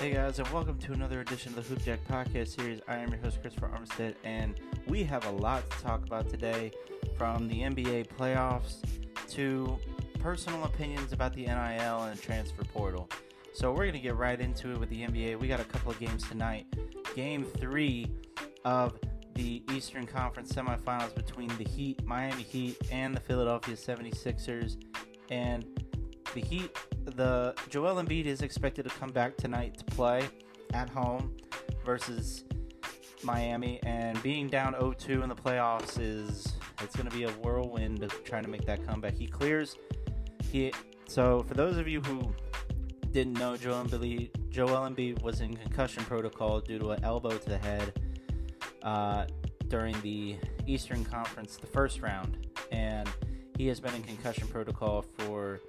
Hey guys, and welcome to another edition of the Hoop Jack podcast series. I am your host, Christopher Armstead, and we have a lot to talk about today from the NBA playoffs to personal opinions about the NIL and the transfer portal. So, we're going to get right into it with the NBA. We got a couple of games tonight. Game three of the Eastern Conference semifinals between the Heat, Miami Heat, and the Philadelphia 76ers. And the Heat, the Joel Embiid is expected to come back tonight to play at home versus Miami, and being down 0-2 in the playoffs is it's going to be a whirlwind of trying to make that comeback. He clears. He so for those of you who didn't know, Joel Embiid, Joel Embiid was in concussion protocol due to an elbow to the head uh, during the Eastern Conference, the first round, and he has been in concussion protocol for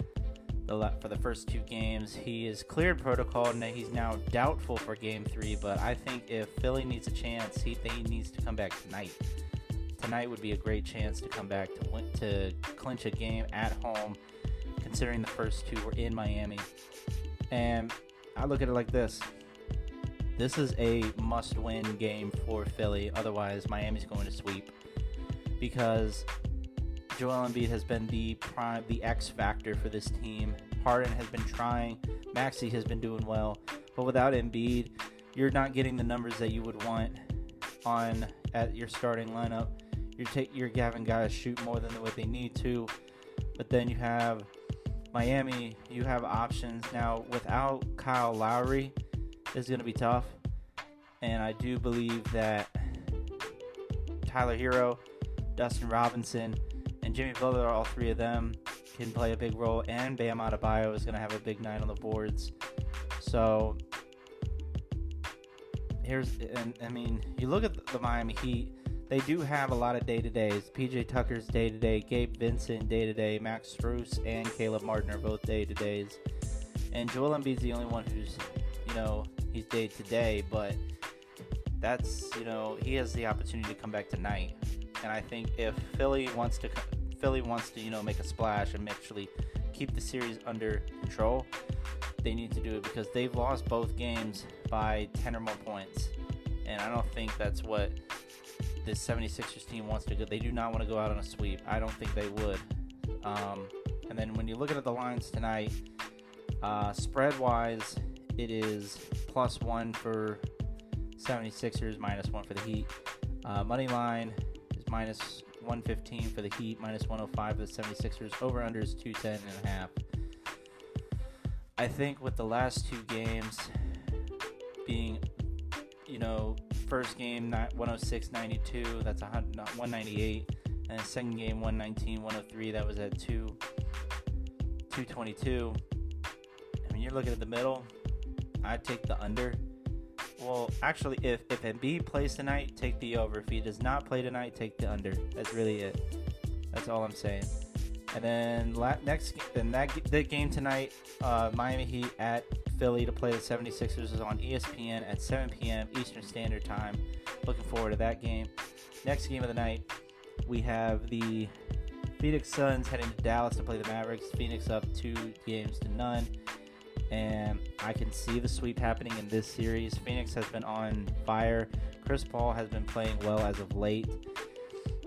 the for the first two games. He is cleared protocol, and he's now doubtful for Game Three. But I think if Philly needs a chance, he, he needs to come back tonight. Tonight would be a great chance to come back to win, to clinch a game at home, considering the first two were in Miami. And I look at it like this: this is a must-win game for Philly. Otherwise, Miami's going to sweep because Joel Embiid has been the prime, the X factor for this team. Harden has been trying. Maxey has been doing well, but without Embiid, you're not getting the numbers that you would want on at your starting lineup. You're take you're having guys shoot more than what they need to, but then you have Miami. You have options now without Kyle Lowry. Is going to be tough, and I do believe that Tyler Herro, Dustin Robinson and Jimmy Butler, are all three of them can play a big role, and Bam Adebayo is going to have a big night on the boards. So here's, and I mean, you look at the Miami Heat. They do have a lot of day to days. PJ Tucker's day to day, Gabe Vincent day to day, Max Strus and Caleb Martin are both day to days, and Joel Embiid's the only one who's, you know, he's day to day. But that's, you know, he has the opportunity to come back tonight. And I think if Philly wants to Philly wants to, you know, make a splash and actually keep the series under control, they need to do it because they've lost both games by 10 or more points. And I don't think that's what this 76ers team wants to do. They do not want to go out on a sweep. I don't think they would. Um, and then when you look at the lines tonight, uh, spread wise, it is plus one for 76ers, minus one for the Heat. Uh, money line is minus 115 for the Heat, minus 105 for the 76ers. Over under is 210 and a half. I think with the last two games being, you know, first game 106 92, that's 198, and second game 119 103, that was at 2 222. I mean, you're looking at the middle. I'd take the under well, actually, if if Embiid plays tonight, take the over. If he does not play tonight, take the under. That's really it. That's all I'm saying. And then la- next, then that the game tonight, uh, Miami Heat at Philly to play the 76ers is on ESPN at 7 p.m. Eastern Standard Time. Looking forward to that game. Next game of the night, we have the Phoenix Suns heading to Dallas to play the Mavericks. Phoenix up two games to none and I can see the sweep happening in this series. Phoenix has been on fire. Chris Paul has been playing well as of late.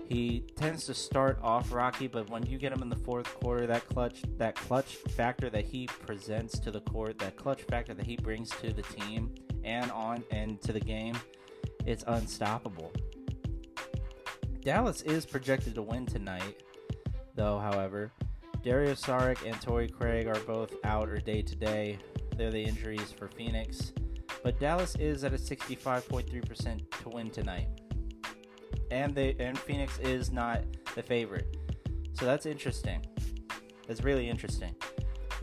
He tends to start off rocky, but when you get him in the fourth quarter, that clutch, that clutch factor that he presents to the court, that clutch factor that he brings to the team and on and to the game, it's unstoppable. Dallas is projected to win tonight, though. However, Dario Saric and Torrey Craig are both out or day to day. They're the injuries for Phoenix. But Dallas is at a 65.3% to win tonight. And they and Phoenix is not the favorite. So that's interesting. That's really interesting.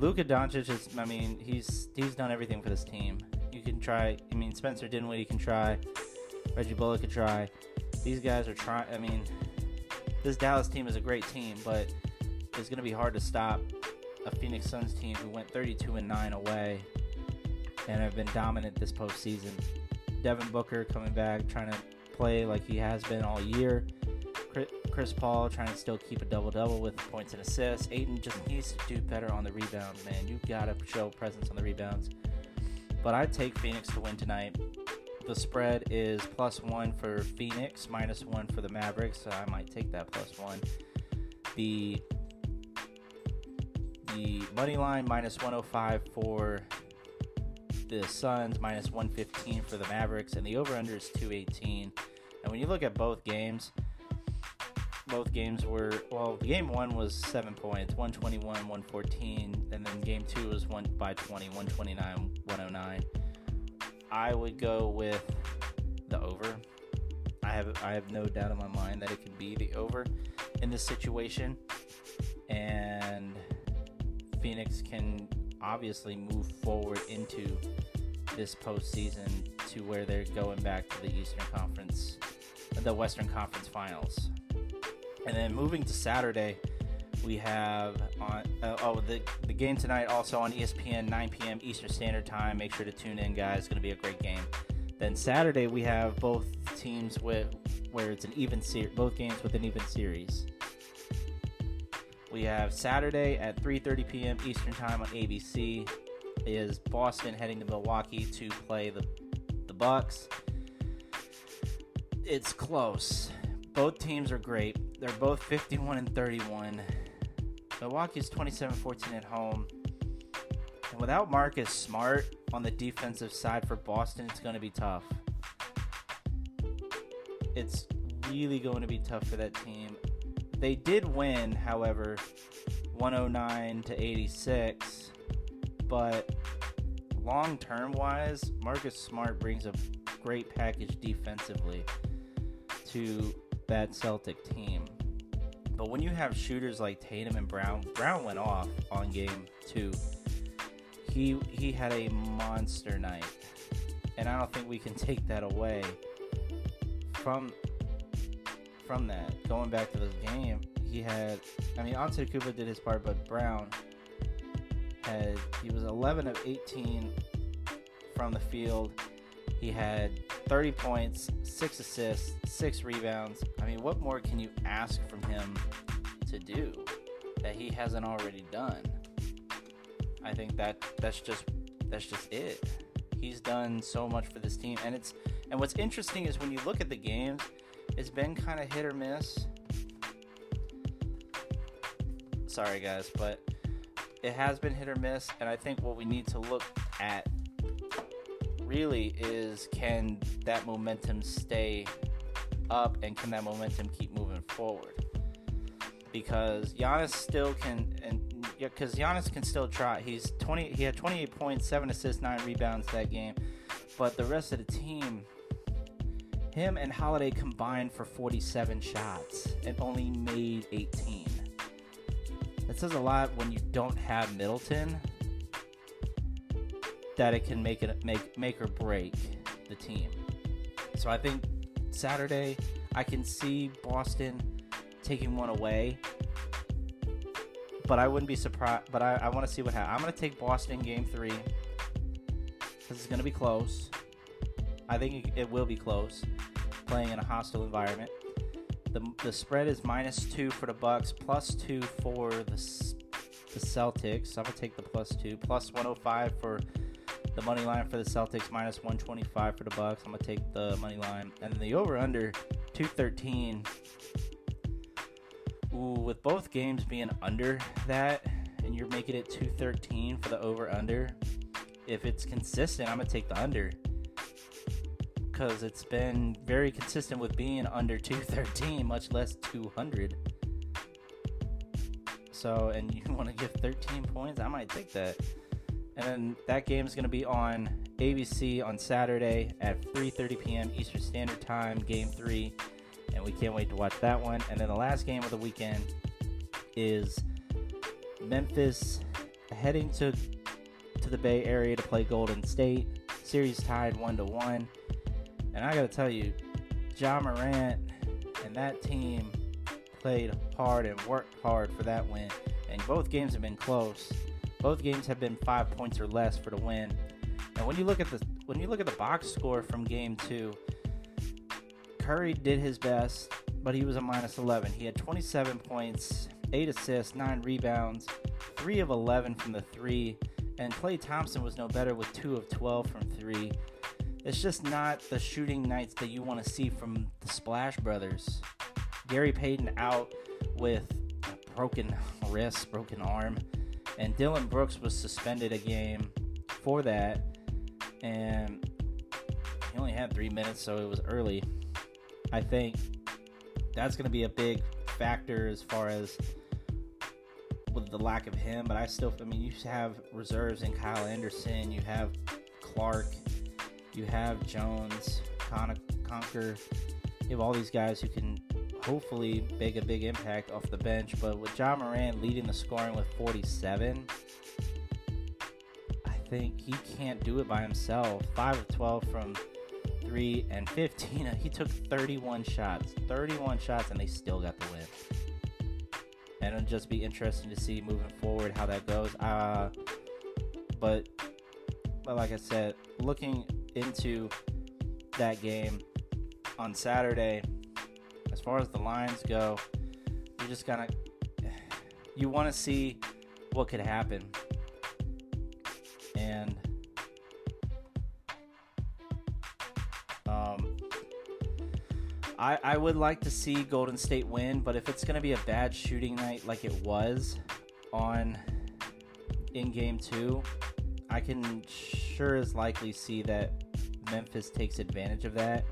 Luka Doncic is I mean, he's he's done everything for this team. You can try I mean Spencer Dinwiddie can try. Reggie Bullock can try. These guys are trying I mean this Dallas team is a great team, but it's going to be hard to stop a Phoenix Suns team who went 32 and 9 away and have been dominant this postseason. Devin Booker coming back, trying to play like he has been all year. Chris Paul trying to still keep a double double with points and assists. Ayton just needs to do better on the rebounds, man. You gotta show presence on the rebounds. but I take Phoenix to win tonight. The spread is plus one for Phoenix, minus one for the Mavericks. So I might take that plus one. The the money line minus 105 for the Suns, minus 115 for the Mavericks, and the over under is 218. And when you look at both games, both games were well. Game one was seven points, 121, 114, and then game two was one by 20, 129, 109. I would go with the over. I have I have no doubt in my mind that it can be the over in this situation, Phoenix can obviously move forward into this postseason to where they're going back to the Eastern Conference, the Western Conference Finals. And then moving to Saturday, we have on uh, oh the the game tonight also on ESPN 9 p.m. Eastern Standard Time. Make sure to tune in, guys. It's going to be a great game. Then Saturday we have both teams with where it's an even series, both games with an even series. We have Saturday at 3:30 p.m. Eastern Time on ABC. Is Boston heading to Milwaukee to play the the Bucks? It's close. Both teams are great. They're both 51 and 31. Milwaukee's 27-14 at home. And without Marcus Smart on the defensive side for Boston, it's going to be tough. It's really going to be tough for that team. They did win, however, 109 to 86, but long term wise, Marcus Smart brings a great package defensively to that Celtic team. But when you have shooters like Tatum and Brown, Brown went off on game two. He he had a monster night, and I don't think we can take that away from from that, going back to this game, he had, I mean, Antetokounmpo did his part, but Brown had, he was 11 of 18 from the field. He had 30 points, six assists, six rebounds. I mean, what more can you ask from him to do that he hasn't already done? I think that that's just that's just it. He's done so much for this team, and it's and what's interesting is when you look at the games it's been kind of hit or miss. Sorry, guys, but it has been hit or miss, and I think what we need to look at really is can that momentum stay up and can that momentum keep moving forward? Because Giannis still can, and yeah, because Giannis can still try. He's 20. He had 28 points, seven assists, nine rebounds that game, but the rest of the team him and Holiday combined for 47 shots and only made 18. That says a lot when you don't have Middleton that it can make it make make or break the team. So I think Saturday I can see Boston taking one away. But I wouldn't be surprised. But I, I want to see what happens. I'm going to take Boston game three because it's going to be close. I think it will be close, playing in a hostile environment. The, the spread is minus two for the Bucks, plus two for the the Celtics. I'm gonna take the plus two, plus 105 for the money line for the Celtics, minus 125 for the Bucks. I'm gonna take the money line, and the over under 213. Ooh, with both games being under that, and you're making it 213 for the over under. If it's consistent, I'm gonna take the under because it's been very consistent with being under 213, much less 200. So, and you want to give 13 points? I might take that. And then that game is going to be on ABC on Saturday at 3:30 p.m. Eastern Standard Time, Game Three, and we can't wait to watch that one. And then the last game of the weekend is Memphis heading to to the Bay Area to play Golden State. Series tied one to one. And I got to tell you, Ja Morant and that team played hard and worked hard for that win. And both games have been close. Both games have been five points or less for the win. And when you look at the when you look at the box score from game two, Curry did his best, but he was a minus 11. He had 27 points, 8 assists, 9 rebounds, 3 of 11 from the 3, And Klay Thompson was no better with 2 of 12 from 3. It's just not the shooting nights that you want to see from the Splash Brothers. Gary Payton out with a broken wrist, broken arm, and Dillon Brooks was suspended a game for that. And he only had three minutes, so it was early. I think that's going to be a big factor as far as with the lack of him. But I still, I mean, you have reserves in Kyle Anderson, you have Clark, you have Jones, Con- Konchar. You have all these guys who can hopefully make a big impact off the bench. But with Ja Morant leading the scoring with 47, I think he can't do it by himself. 5 of 12 from 3 and 15. He took 31 shots. 31 shots, and they still got the win. And it'll just be interesting to see moving forward how that goes. Uh, but, but like I said, looking into that game on Saturday, as far as the lines go, you just gotta you want to see what could happen, and um, I I would like to see Golden State win, but if it's gonna be a bad shooting night like it was on in Game Two, I can sure as likely see that Memphis takes advantage of that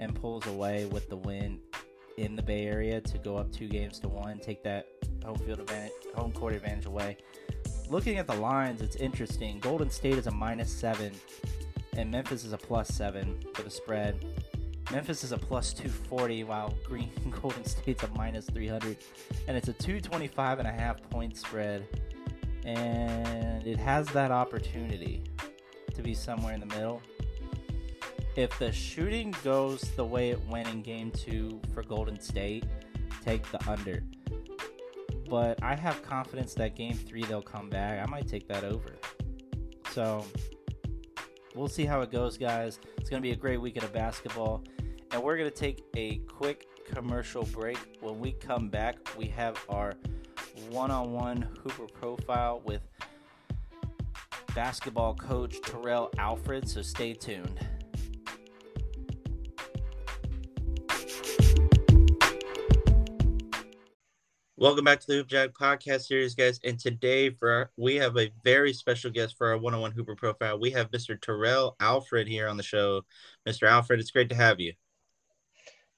and pulls away with the win in the Bay Area to go up two games to one, take that home field advantage, home court advantage away. Looking at the lines, it's interesting. Golden State is a minus seven, and Memphis is a plus seven for the spread. Memphis is a plus 240, while Green Golden State's a minus 300, and it's a 225 and a half point spread. And it has that opportunity to be somewhere in the middle if the shooting goes the way it went in game two for Golden State, take the under. But I have confidence that game three they'll come back. I might take that over. So we'll see how it goes, guys. It's going to be a great weekend of basketball. And we're going to take a quick commercial break. When we come back, we have our one on one Hooper profile with basketball coach Terrell Alfred. So stay tuned. Welcome back to the Hoop Jack podcast series, guys. And today, for our, we have a very special guest for our one-on-one Hooper profile. We have Mr. Terrell Alfred here on the show. Mr. Alfred, it's great to have you.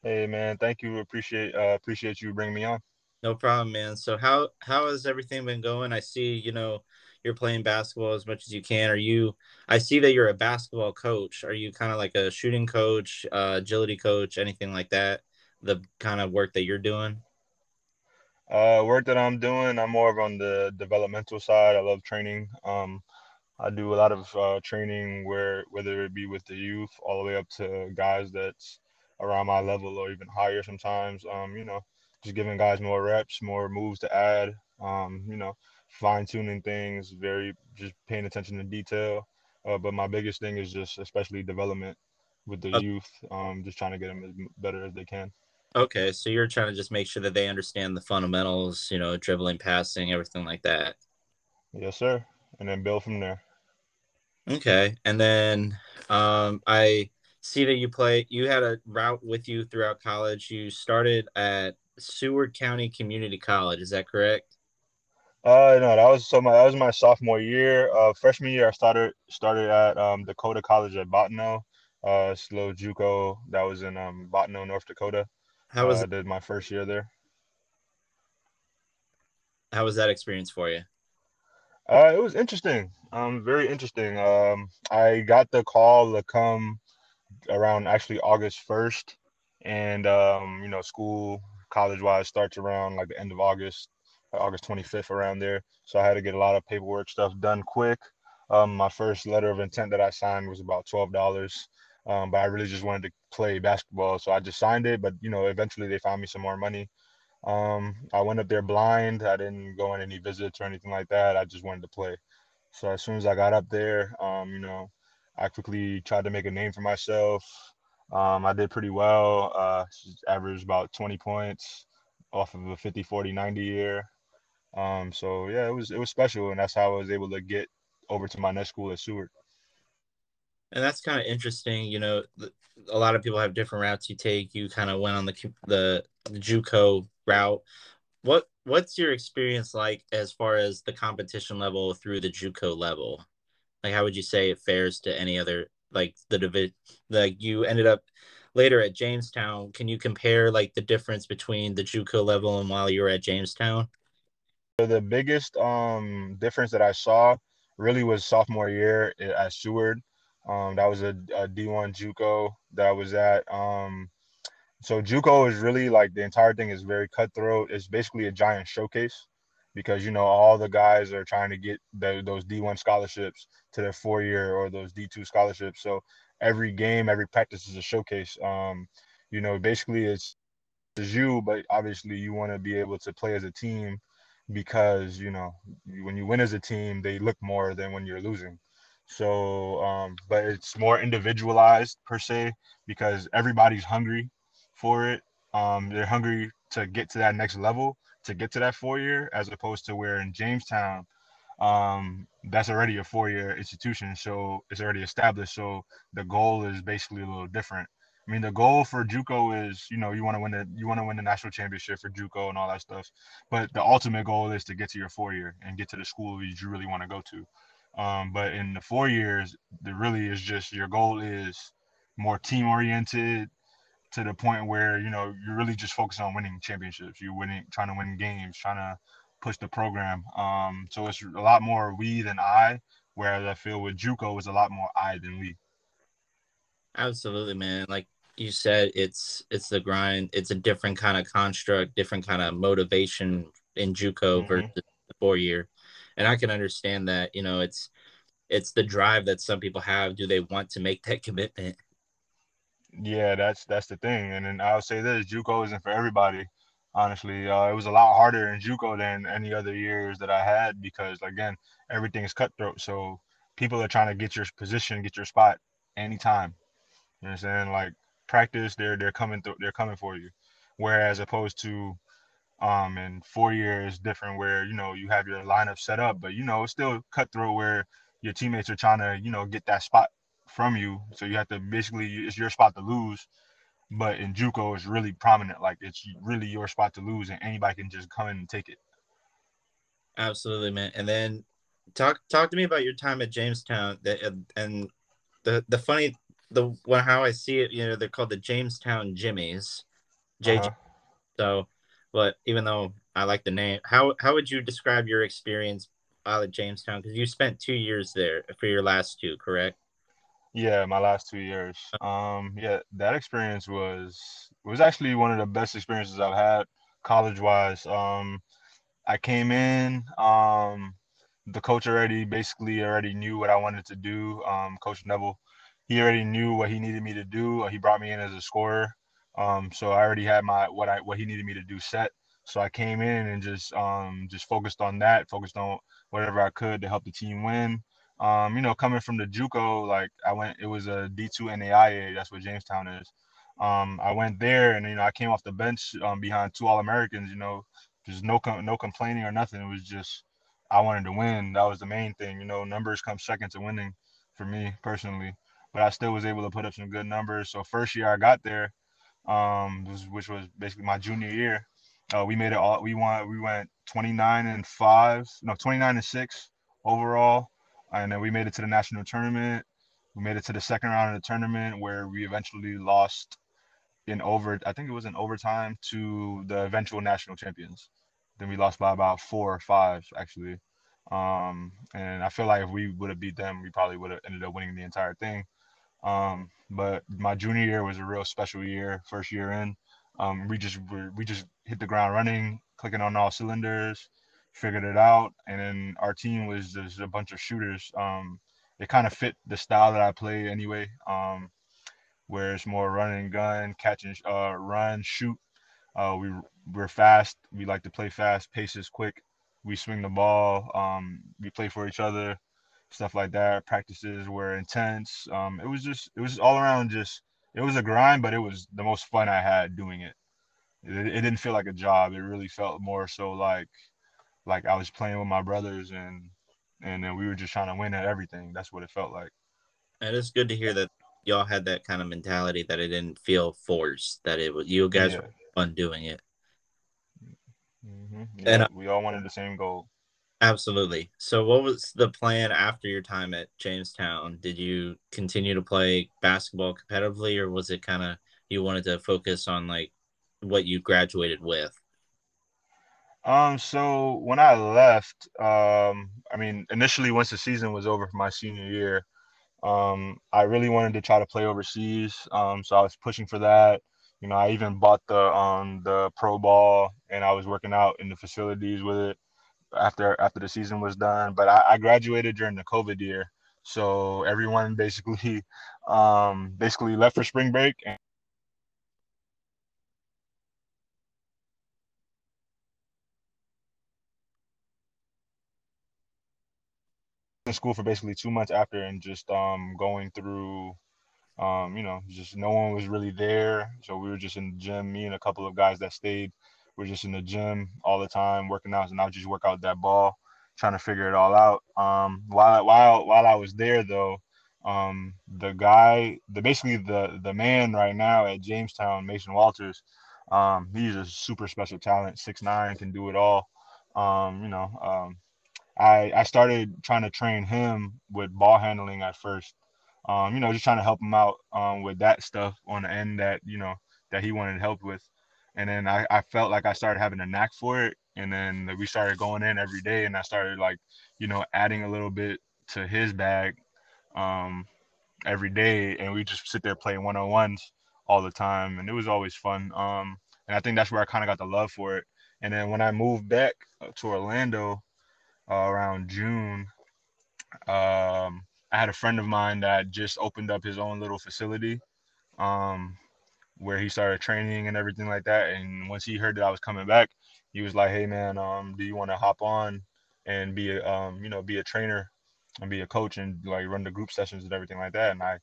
Hey, man. Thank you. Appreciate uh, appreciate you bringing me on. No problem, man. So how how has everything been going? I see, you know, you're playing basketball as much as you can. Are you? I see that you're a basketball coach. Are you kind of like a shooting coach, uh, agility coach, anything like that? The kind of work that you're doing. Uh, work that I'm doing, I'm more of on the developmental side. I love training. Um, I do a lot of uh, training where whether it be with the youth all the way up to guys that's around my level or even higher sometimes. Um, you know, just giving guys more reps, more moves to add. Um, you know, fine tuning things, very just paying attention to detail. Uh, but my biggest thing is just especially development with the youth. Um, just trying to get them as better as they can. Okay, so you're trying to just make sure that they understand the fundamentals, you know, dribbling, passing, everything like that. Yes, sir. And then build from there. Okay. And then um, I see that you play, you had a route with you throughout college. You started at Seward County Community College. Is that correct? Uh, no, that was so my that was my sophomore year. Uh, freshman year, I started started at um, Dakota College at Bottineau, uh, slow JUCO that was in um, Bottineau, North Dakota. How was uh, I did my first year there. How was that experience for you? Uh, it was interesting. Um, very interesting. Um, I got the call to come around actually August first, and um, you know, school college wise starts around like the end of August, August 25th around there. So I had to get a lot of paperwork stuff done quick. Um, my first letter of intent that I signed was about twelve dollars. Um, but I really just wanted to play basketball, so I just signed it. But you know, eventually they found me some more money. Um, I went up there blind. I didn't go on any visits or anything like that. I just wanted to play. So as soon as I got up there, um, you know, I quickly tried to make a name for myself. Um, I did pretty well. Uh, averaged about 20 points off of a 50, 40, 90 year. Um, so yeah, it was it was special, and that's how I was able to get over to my next school at Seward. And that's kind of interesting. You know, a lot of people have different routes you take. You kind of went on the the, the JUCO route. What what's your experience like as far as the competition level through the JUCO level? Like, how would you say it fares to any other like the division? Like, you ended up later at Jamestown. Can you compare like the difference between the JUCO level and while you were at Jamestown? So The biggest um difference that I saw really was sophomore year at Seward. Um, that was a a D1 JUCO that I was at. Um, so JUCO is really like the entire thing is very cutthroat. It's basically a giant showcase because you know all the guys are trying to get the, those D1 scholarships to their four year or those D2 scholarships. So every game, every practice is a showcase. Um, you know, basically it's, it's you, but obviously you want to be able to play as a team because you know when you win as a team, they look more than when you're losing. So, um, but it's more individualized per se because everybody's hungry for it. Um, they're hungry to get to that next level, to get to that four year, as opposed to where in Jamestown, um, that's already a four year institution. So it's already established. So the goal is basically a little different. I mean, the goal for JUCO is, you know, you want to win the you want to win the national championship for JUCO and all that stuff. But the ultimate goal is to get to your four year and get to the school you really want to go to. Um, but in the four years, there really is just your goal is more team oriented to the point where you know you're really just focused on winning championships. You're winning, trying to win games, trying to push the program. Um, so it's a lot more we than I. Whereas I feel with JUCO it's a lot more I than we. Absolutely, man. Like you said, it's it's the grind. It's a different kind of construct, different kind of motivation in JUCO mm-hmm. versus the four year and I can understand that. You know, it's it's the drive that some people have. Do they want to make that commitment? Yeah, that's that's the thing. And then I'll say this: JUCO isn't for everybody. Honestly, uh, it was a lot harder in JUCO than any other years that I had because again, everything is cutthroat. So people are trying to get your position, get your spot anytime. You know what I'm saying? Like practice, they're they're coming through, they're coming for you. Whereas opposed to um, and four years different where you know you have your lineup set up, but you know it's still cutthroat where your teammates are trying to you know get that spot from you, so you have to basically it's your spot to lose. But in JUCO, it's really prominent, like it's really your spot to lose, and anybody can just come in and take it. Absolutely, man. And then talk talk to me about your time at Jamestown. That and the the funny the well, how I see it, you know, they're called the Jamestown Jimmies. JJ. Uh-huh. So but even though I like the name, how how would you describe your experience while at Jamestown? Because you spent two years there for your last two, correct? Yeah, my last two years. Um, yeah, that experience was was actually one of the best experiences I've had college wise. Um, I came in. Um, the coach already basically already knew what I wanted to do. Um, coach Neville, he already knew what he needed me to do. He brought me in as a scorer. Um, so I already had my what I what he needed me to do set. So I came in and just um just focused on that, focused on whatever I could to help the team win. Um, you know, coming from the JUCO, like I went, it was a D2 NAIA. That's what Jamestown is. Um, I went there and you know I came off the bench um, behind two All Americans. You know, just no no complaining or nothing. It was just I wanted to win. That was the main thing. You know, numbers come second to winning for me personally. But I still was able to put up some good numbers. So first year I got there, um, which was basically my junior year. Uh, we made it all. We won. We went 29 and five. No, 29 and six overall, and then we made it to the national tournament. We made it to the second round of the tournament where we eventually lost in over. I think it was in overtime to the eventual national champions. Then we lost by about four or five actually. Um, and I feel like if we would have beat them, we probably would have ended up winning the entire thing. Um, but my junior year was a real special year, first year in. Um, we just we just hit the ground running, clicking on all cylinders, figured it out, and then our team was just a bunch of shooters. Um, it kind of fit the style that I play anyway, um, where it's more run and gun, catch and uh, run, shoot. Uh, we we're fast. We like to play fast. Pace is quick. We swing the ball. Um, we play for each other stuff like that. Practices were intense. Um, it was just it was all around just it was a grind, but it was the most fun I had doing it. It, it didn't feel like a job. It really felt more so like like I was playing with my brothers and and then we were just trying to win at everything. That's what it felt like. And it's good to hear that y'all had that kind of mentality that it didn't feel forced, that it was you guys yeah. were fun doing it. Mm-hmm. Yeah, and uh, we all wanted the same goal. Absolutely. So, what was the plan after your time at Jamestown? Did you continue to play basketball competitively, or was it kind of you wanted to focus on like what you graduated with? Um, so when I left, um, I mean, initially once the season was over for my senior year, um, I really wanted to try to play overseas. Um, so I was pushing for that. You know, I even bought the um the pro ball and I was working out in the facilities with it after after the season was done. But I, I graduated during the COVID year, so everyone basically um basically left for spring break and in school for basically two months after and just um going through um you know just no one was really there so we were just in the gym me and a couple of guys that stayed are just in the gym all the time working out and I would just work out that ball trying to figure it all out um while while while I was there though um the guy the basically the the man right now at Jamestown Mason Walters um he's a super special talent six nine can do it all um you know um I I started trying to train him with ball handling at first. Um, you know, just trying to help him out um, with that stuff on the end that you know that he wanted help with. And then I, I felt like I started having a knack for it. And then we started going in every day, and I started like, you know, adding a little bit to his bag um, every day, and we just sit there playing one on ones all the time, and it was always fun. Um, and I think that's where I kind of got the love for it. And then when I moved back to Orlando, uh, around June. Um, I had a friend of mine that just opened up his own little facility um, where he started training and everything like that. And once he heard that I was coming back, he was like, "Hey man, um, do you want to hop on and be a um, you know be a trainer and be a coach and like run the group sessions and everything like that?" And I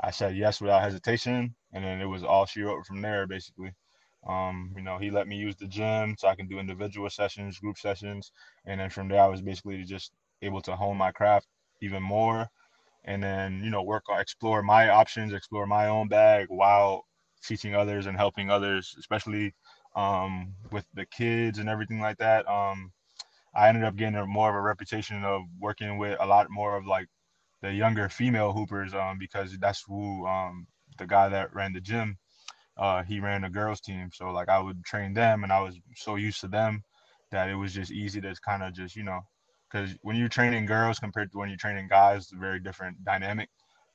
I said yes without hesitation, and then it was all she wrote from there basically. Um, you know, he let me use the gym so I can do individual sessions, group sessions, and then from there I was basically just able to hone my craft even more, and then you know work on explore my options, explore my own bag while teaching others and helping others, especially um, with the kids and everything like that. Um, I ended up getting a, more of a reputation of working with a lot more of like the younger female hoopers um, because that's who um, the guy that ran the gym uh, he ran a girls team. So like I would train them, and I was so used to them that it was just easy to kind of just you know, because when you're training girls compared to when you're training guys, it's a very different dynamic.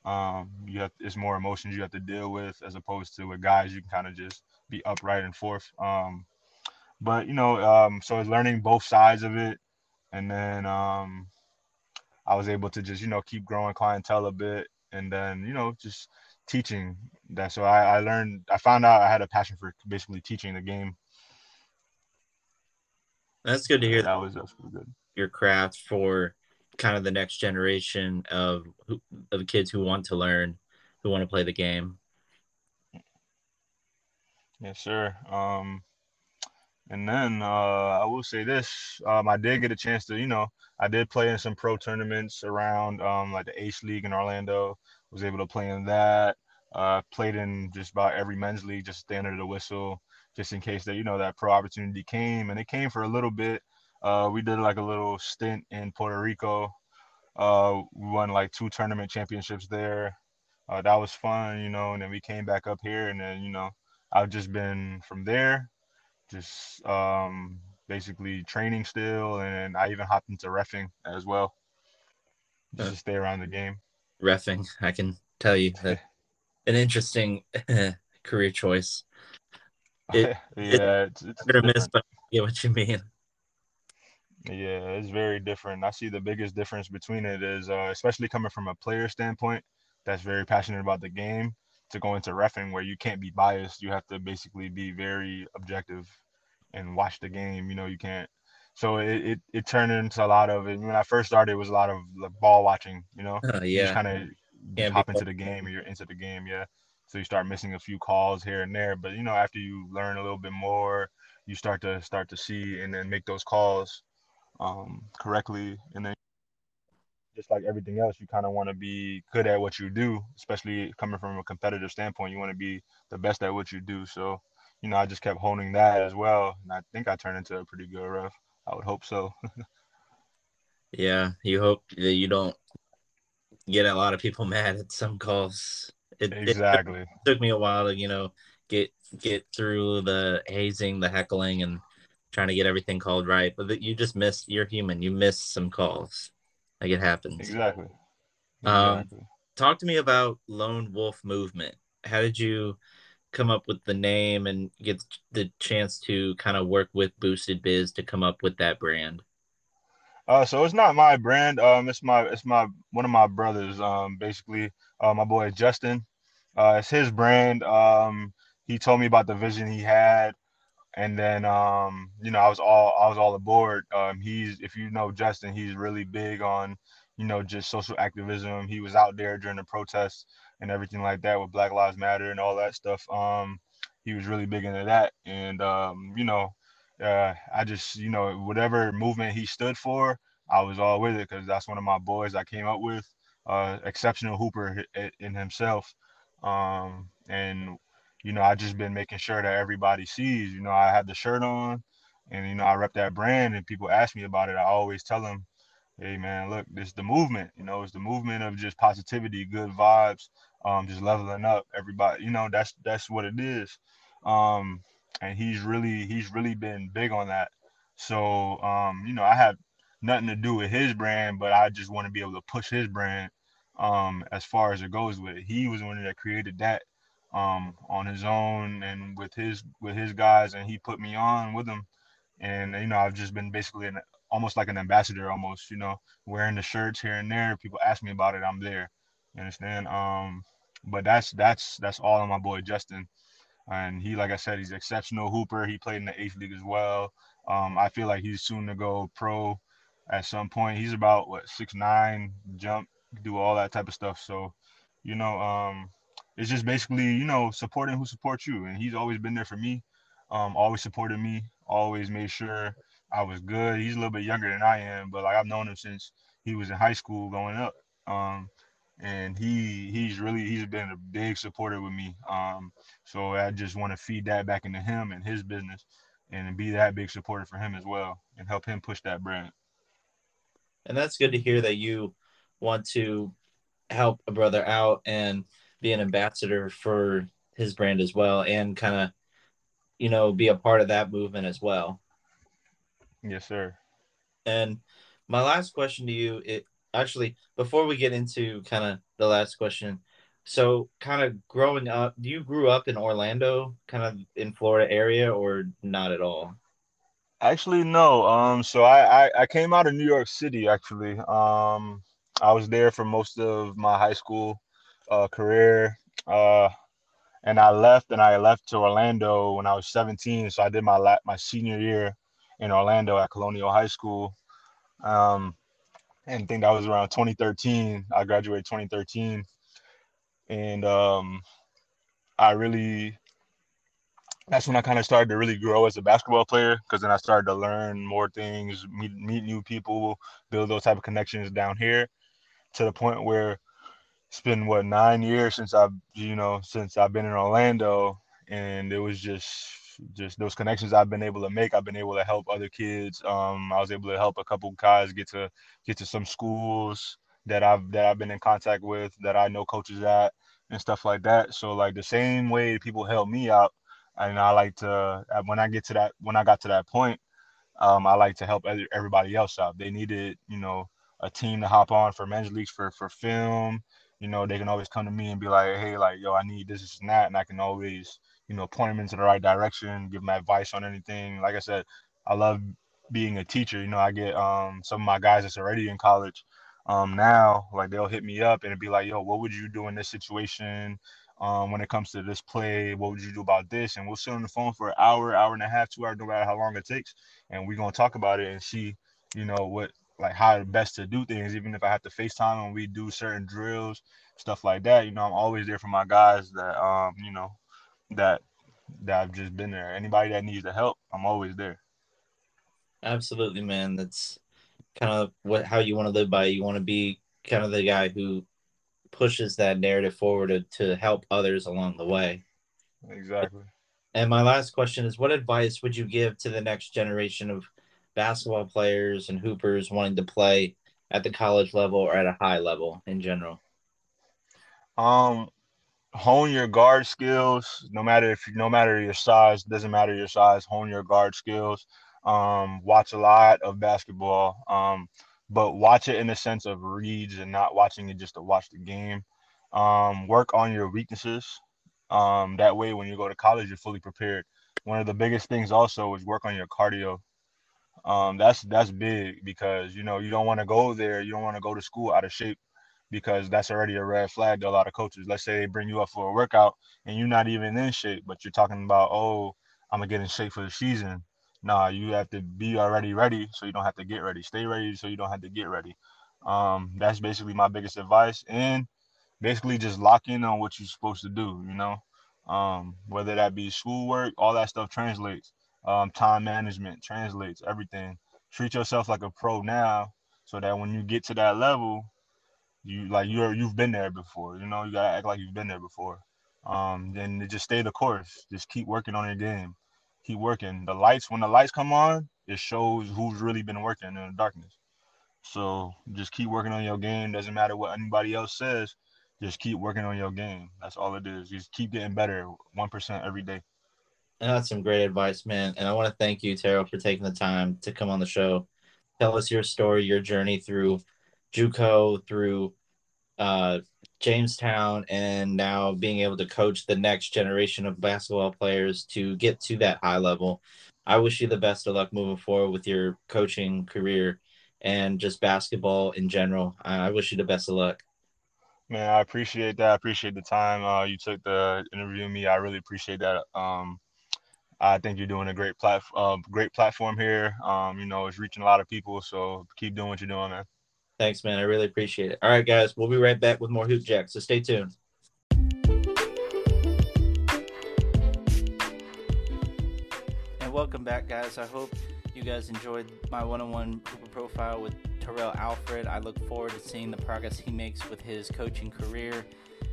Um, you have it's more emotions you have to deal with as opposed to with guys you can kind of just be upright and forth. Um, but you know, um, so it's learning both sides of it, and then um, I was able to just you know keep growing clientele a bit, and then you know just teaching that. So I, I learned, I found out I had a passion for basically teaching the game. That's good to hear. That was, that was good. Your craft for kind of the next generation of of kids who want to learn, who want to play the game. Yes, sir. Um, and then uh, I will say this: um, I did get a chance to, you know, I did play in some pro tournaments around um, like the Ace League in Orlando. Was able to play in that. Uh, played in just about every men's league, just stay under the whistle, just in case that you know that pro opportunity came, and it came for a little bit. Uh, we did like a little stint in Puerto Rico. Uh, we won like two tournament championships there. Uh, that was fun, you know. And then we came back up here, and then you know, I've just been from there, just um, basically training still, and I even hopped into refing as well, just uh, to stay around the game. Refing, I can tell you an interesting career choice. It, yeah, it's, it's or miss, but I get what you mean. Yeah, it's very different. I see the biggest difference between it is, uh, especially coming from a player standpoint, that's very passionate about the game, to go into refing where you can't be biased. You have to basically be very objective and watch the game. You know, you can't. So it, it, it turned into a lot of it. When I first started, it was a lot of like ball watching. You know, uh, yeah, kind of just hop into the game and you're into the game, yeah. So you start missing a few calls here and there, but you know, after you learn a little bit more, you start to start to see and then make those calls um, correctly, and then just like everything else, you kind of want to be good at what you do, especially coming from a competitive standpoint. You want to be the best at what you do. So, you know, I just kept honing that as well, and I think I turned into a pretty good ref. I would hope so. yeah, you hope that you don't get a lot of people mad at some calls. It, exactly. It took me a while to, you know, get get through the hazing, the heckling, and trying to get everything called right. But you just miss. You're human. You miss some calls. Like it happens. Exactly. Um, talk to me about Lone Wolf Movement. How did you come up with the name and get the chance to kind of work with Boosted Biz to come up with that brand? Uh, so it's not my brand. Um, it's my it's my one of my brothers. Um, basically, uh, my boy Justin. Uh, it's his brand. Um, he told me about the vision he had, and then um, you know I was all I was all aboard. Um, he's if you know Justin, he's really big on you know just social activism. He was out there during the protests and everything like that with Black Lives Matter and all that stuff. Um, he was really big into that, and um, you know, uh, I just you know whatever movement he stood for, I was all with it because that's one of my boys I came up with. Uh, exceptional hooper in himself, um, and you know I just been making sure that everybody sees. You know I have the shirt on, and you know I rep that brand, and people ask me about it. I always tell them, hey man, look, this is the movement. You know, it's the movement of just positivity, good vibes, um, just leveling up everybody. You know, that's that's what it is. Um, and he's really he's really been big on that. So um, you know, I have nothing to do with his brand, but I just want to be able to push his brand um, as far as it goes with it. He was the one that created that um, on his own and with his with his guys, and he put me on with him. And you know, I've just been basically an, almost like an ambassador, almost. You know, wearing the shirts here and there. People ask me about it, I'm there. You understand? Um, but that's that's that's all on my boy Justin, and he, like I said, he's exceptional hooper. He played in the eighth league as well. Um, I feel like he's soon to go pro at some point. He's about what six nine, jump, do all that type of stuff. So, you know, um, it's just basically you know supporting who supports you, and he's always been there for me. Um, always supported me. Always made sure I was good. He's a little bit younger than I am, but like I've known him since he was in high school going up. Um, and he he's really he's been a big supporter with me. Um, so I just want to feed that back into him and his business, and be that big supporter for him as well, and help him push that brand. And that's good to hear that you want to help a brother out and be an ambassador for his brand as well, and kind of you know be a part of that movement as well. Yes, sir. And my last question to you, it actually before we get into kind of the last question so kind of growing up you grew up in orlando kind of in florida area or not at all actually no um so I, I i came out of new york city actually um i was there for most of my high school uh career uh and i left and i left to orlando when i was 17 so i did my la- my senior year in orlando at colonial high school um and I think that was around 2013. I graduated 2013, and um, I really that's when I kind of started to really grow as a basketball player because then I started to learn more things, meet meet new people, build those type of connections down here, to the point where it's been what nine years since I've you know since I've been in Orlando, and it was just just those connections I've been able to make. I've been able to help other kids. Um, I was able to help a couple guys get to get to some schools that I've that I've been in contact with that I know coaches at and stuff like that. So like the same way people help me out, and I like to when I get to that when I got to that point, um, I like to help everybody else out. They needed you know a team to hop on for men's leagues for for film. You know they can always come to me and be like, hey, like yo, I need this, this and that, and I can always you know, point them into the right direction, give them advice on anything. Like I said, I love being a teacher. You know, I get um, some of my guys that's already in college um, now, like they'll hit me up and be like, yo, what would you do in this situation? Um, when it comes to this play, what would you do about this? And we'll sit on the phone for an hour, hour and a half, two hours, no matter how long it takes. And we're going to talk about it and see, you know, what, like how best to do things, even if I have to FaceTime and we do certain drills, stuff like that. You know, I'm always there for my guys that, um, you know, that that I've just been there. Anybody that needs the help, I'm always there. Absolutely, man. That's kind of what how you want to live by. You want to be kind of the guy who pushes that narrative forward to, to help others along the way. Exactly. And my last question is what advice would you give to the next generation of basketball players and hoopers wanting to play at the college level or at a high level in general? Um hone your guard skills no matter if no matter your size, doesn't matter your size, hone your guard skills. Um watch a lot of basketball. Um but watch it in the sense of reads and not watching it just to watch the game. Um, work on your weaknesses. Um, that way, when you go to college, you're fully prepared. One of the biggest things also is work on your cardio. Um, that's that's big because you know you don't want to go there. You don't want to go to school out of shape because that's already a red flag to a lot of coaches. Let's say they bring you up for a workout and you're not even in shape, but you're talking about, oh, I'm gonna get in shape for the season. Nah, you have to be already ready so you don't have to get ready. Stay ready so you don't have to get ready. Um, that's basically my biggest advice. And basically just lock in on what you're supposed to do, you know. Um, whether that be schoolwork, all that stuff translates. Um, time management translates everything. Treat yourself like a pro now, so that when you get to that level, you like you're you've been there before. You know, you gotta act like you've been there before. Um, then just stay the course. Just keep working on your game. Keep working. The lights when the lights come on, it shows who's really been working in the darkness. So just keep working on your game. Doesn't matter what anybody else says just keep working on your game. That's all it is. Just keep getting better, one percent every day. That's some great advice, man. And I want to thank you, Terrell, for taking the time to come on the show. Tell us your story, your journey through JUCO, through uh, Jamestown, and now being able to coach the next generation of basketball players to get to that high level. I wish you the best of luck moving forward with your coaching career and just basketball in general. I wish you the best of luck. Man, I appreciate that. I appreciate the time uh, you took to interview me. I really appreciate that. Um, I think you're doing a great plat- uh, great platform here. Um, you know, it's reaching a lot of people. So keep doing what you're doing, man. Thanks, man. I really appreciate it. All right, guys, we'll be right back with more Hoop Jack. So stay tuned. And welcome back, guys. I hope you guys enjoyed my one-on-one Hooper profile with Terrell Alfred. I look forward to seeing the progress he makes with his coaching career,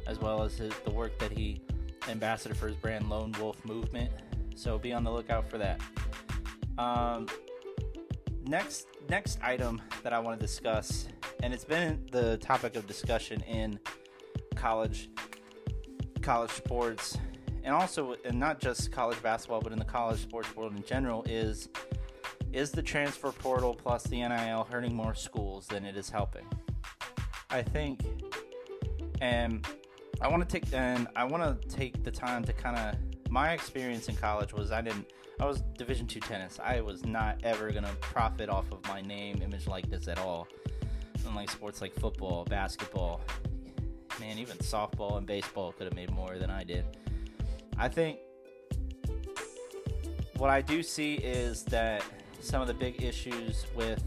as well as his, the work that he ambassador for his brand Lone Wolf Movement. So be on the lookout for that. Um, next, next item that I want to discuss, and it's been the topic of discussion in college, college sports, and also, and not just college basketball, but in the college sports world in general, is is the transfer portal plus the NIL hurting more schools than it is helping? I think, and I want to take and I want to take the time to kind of my experience in college was I didn't I was Division two tennis. I was not ever gonna profit off of my name, image, likeness at all. Unlike sports like football, basketball, man, even softball and baseball could have made more than I did. I think what I do see is that some of the big issues with,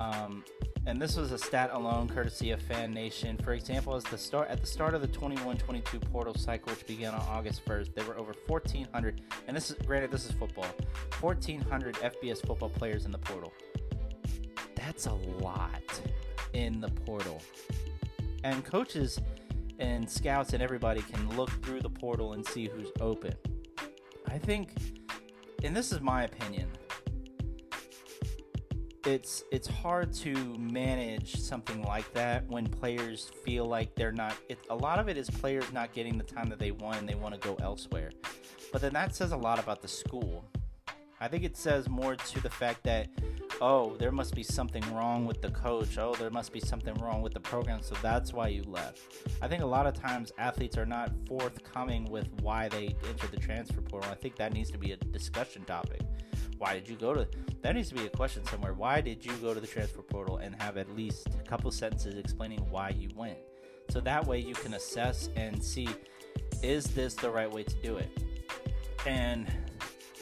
um, and this was a stat alone, courtesy of Fan Nation. For example, as the start at the start of the 21-22 portal cycle, which began on August 1st, there were over 1,400, and this is granted, this is football, 1,400 FBS football players in the portal. That's a lot in the portal, and coaches and scouts and everybody can look through the portal and see who's open. I think and this is my opinion it's it's hard to manage something like that when players feel like they're not it, a lot of it is players not getting the time that they want and they want to go elsewhere. But then that says a lot about the school. I think it says more to the fact that oh there must be something wrong with the coach. Oh there must be something wrong with the program so that's why you left. I think a lot of times athletes are not forthcoming with why they entered the transfer portal. I think that needs to be a discussion topic why did you go to that needs to be a question somewhere. Why did you go to the transfer portal and have at least a couple sentences explaining why you went? So that way you can assess and see is this the right way to do it? And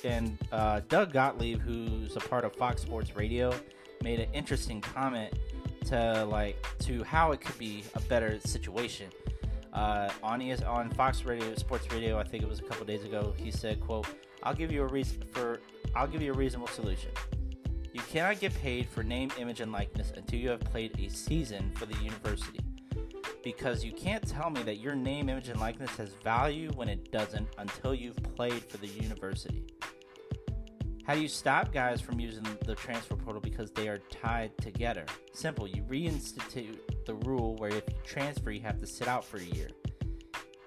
and uh, Doug Gottlieb, who's a part of Fox Sports Radio, made an interesting comment to like to how it could be a better situation. Uh, on ES, on Fox Radio Sports Radio, I think it was a couple days ago, he said, "quote I'll give you a reason for I'll give you a reasonable solution. You cannot get paid for name, image, and likeness until you have played a season for the university. Because you can't tell me that your name, image, and likeness has value when it doesn't until you've played for the university. How do you stop guys from using the transfer portal because they are tied together? Simple. You reinstitute the rule where if you transfer, you have to sit out for a year.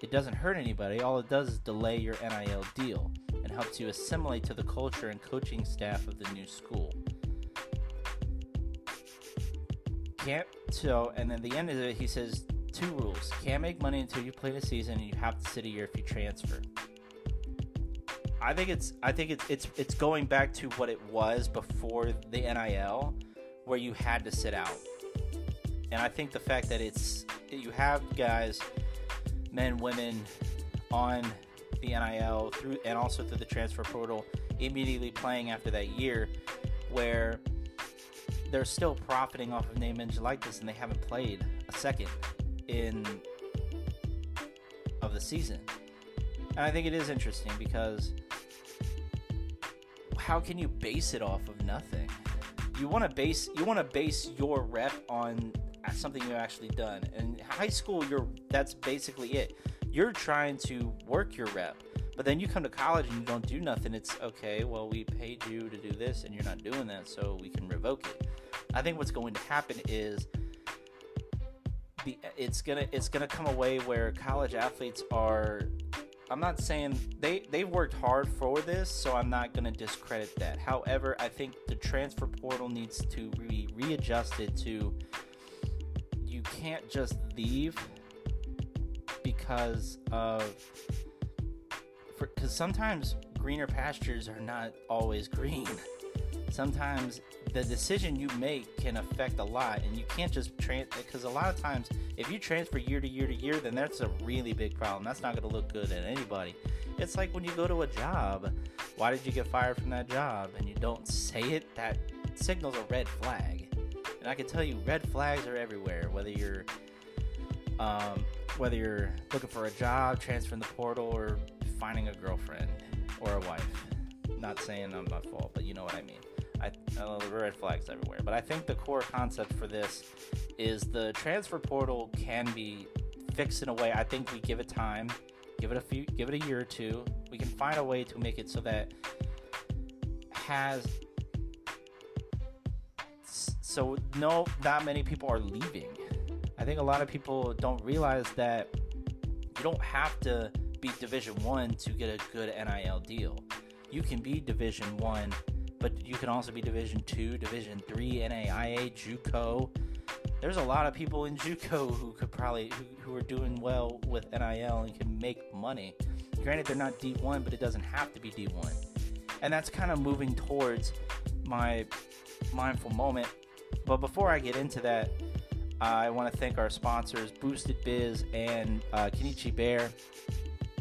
It doesn't hurt anybody. All it does is delay your NIL deal helps you assimilate to the culture and coaching staff of the new school. Can't so, and then the end of it, he says two rules: can't make money until you play the season, and you have to sit a year if you transfer. I think it's I think it's it's it's going back to what it was before the NIL, where you had to sit out. And I think the fact that it's you have guys, men, women, on the NIL through and also through the transfer portal immediately playing after that year, where they're still profiting off of name image likeness and they haven't played a second in of the season. And I think it is interesting because how can you base it off of nothing? You want to base you want to base your rep on something you've actually done. In high school, you're that's basically it. You're trying to work your rep, but then you come to college and you don't do nothing. It's okay. Well, we paid you to do this, and you're not doing that, so we can revoke it. I think what's going to happen is the it's gonna it's gonna come away where college athletes are I'm not saying they they've worked hard for this, so I'm not going to discredit that. However, I think the transfer portal needs to be readjusted to you can't just leave because of because sometimes greener pastures are not always green. Sometimes the decision you make can affect a lot, and you can't just transfer because a lot of times if you transfer year to year to year, then that's a really big problem. That's not going to look good at anybody. It's like when you go to a job. Why did you get fired from that job? And you don't say it, that signals a red flag. And I can tell you, red flags are everywhere. Whether you're um, whether you're looking for a job, transferring the portal, or finding a girlfriend or a wife. Not saying I'm not fault, but you know what I mean. I, the red flags everywhere. But I think the core concept for this is the transfer portal can be fixed in a way. I think we give it time, give it a few, give it a year or two. We can find a way to make it so that has so no, not many people are leaving. I think a lot of people don't realize that you don't have to be Division One to get a good NIL deal. You can be Division One but you can also be Division Two, Division Three, NAIA, JUCO. There's a lot of people in JUCO who could probably who, who are doing well with NIL and can make money. Granted, they're not D1, but it doesn't have to be D1, and that's kind of moving towards my mindful moment. But before I get into that, I want to thank our sponsors, Boosted Biz and uh, Kenichi Bear.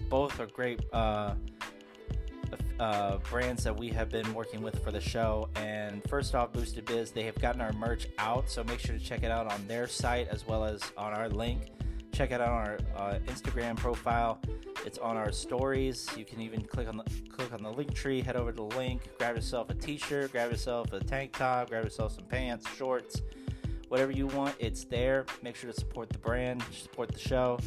Both are great. Uh, uh, brands that we have been working with for the show. And first off, Boosted Biz, they have gotten our merch out, so make sure to check it out on their site as well as on our link. Check it out on our uh, Instagram profile. It's on our stories. You can even click on the click on the link tree, head over to the link, grab yourself a T-shirt, grab yourself a tank top, grab yourself some pants, shorts, whatever you want. It's there. Make sure to support the brand, support the show.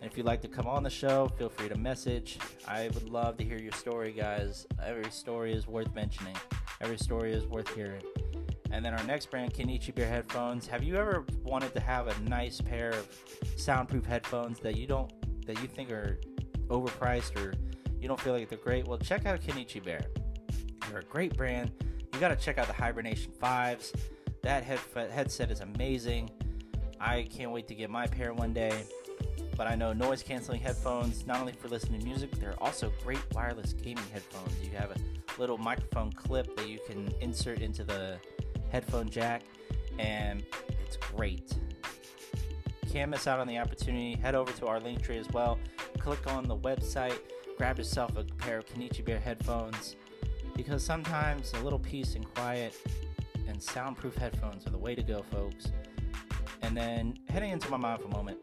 And if you'd like to come on the show, feel free to message. I would love to hear your story, guys. Every story is worth mentioning, every story is worth hearing. And then our next brand, Kenichi Bear Headphones. Have you ever wanted to have a nice pair of soundproof headphones that you don't that you think are overpriced or you don't feel like they're great? Well, check out Kenichi Bear. They're a great brand. You got to check out the Hibernation 5s. That head, headset is amazing. I can't wait to get my pair one day but I know noise canceling headphones, not only for listening to music, but they're also great wireless gaming headphones. You have a little microphone clip that you can insert into the headphone jack, and it's great. Can't miss out on the opportunity. Head over to our link tree as well. Click on the website, grab yourself a pair of Kenichi Bear headphones, because sometimes a little peace and quiet and soundproof headphones are the way to go, folks. And then heading into my mindful moment,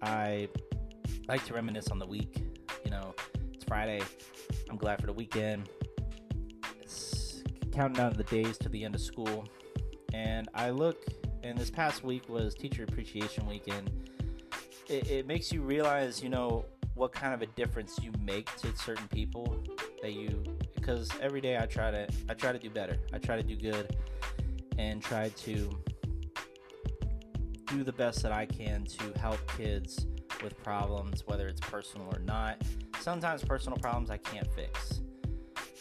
I like to reminisce on the week. You know, it's Friday. I'm glad for the weekend. It's counting down the days to the end of school, and I look, and this past week was Teacher Appreciation Weekend. It, it makes you realize, you know, what kind of a difference you make to certain people that you because every day I try to I try to do better. I try to do good and try to do the best that I can to help kids with problems, whether it's personal or not. Sometimes personal problems I can't fix.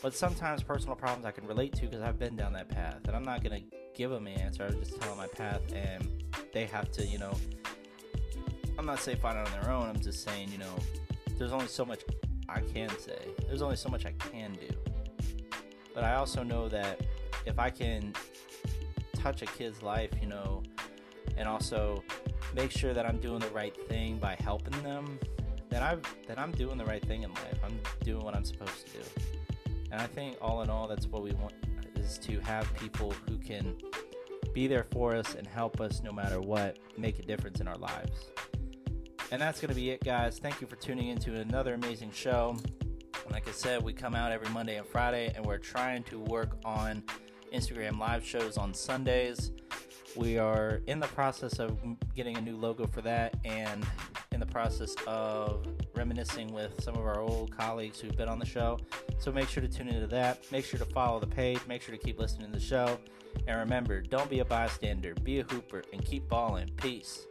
But sometimes personal problems I can relate to because I've been down that path. And I'm not going to give them an answer. I'm just telling my path and they have to, you know, I'm not saying find it on their own. I'm just saying, you know, there's only so much I can say. There's only so much I can do. But I also know that if I can touch a kid's life, you know, and also make sure that I'm doing the right thing by helping them, then I then I'm doing the right thing in life. I'm doing what I'm supposed to do. And I think all in all that's what we want is to have people who can be there for us and help us no matter what, make a difference in our lives. And that's going to be it, guys. Thank you for tuning in to another amazing show. Like I said, we come out every Monday and Friday, and we're trying to work on Instagram live shows on Sundays. We are in the process of getting a new logo for that and in the process of reminiscing with some of our old colleagues who've been on the show. So make sure to tune into that. Make sure to follow the page. Make sure to keep listening to the show. And remember, don't be a bystander, be a hooper, and keep balling. Peace.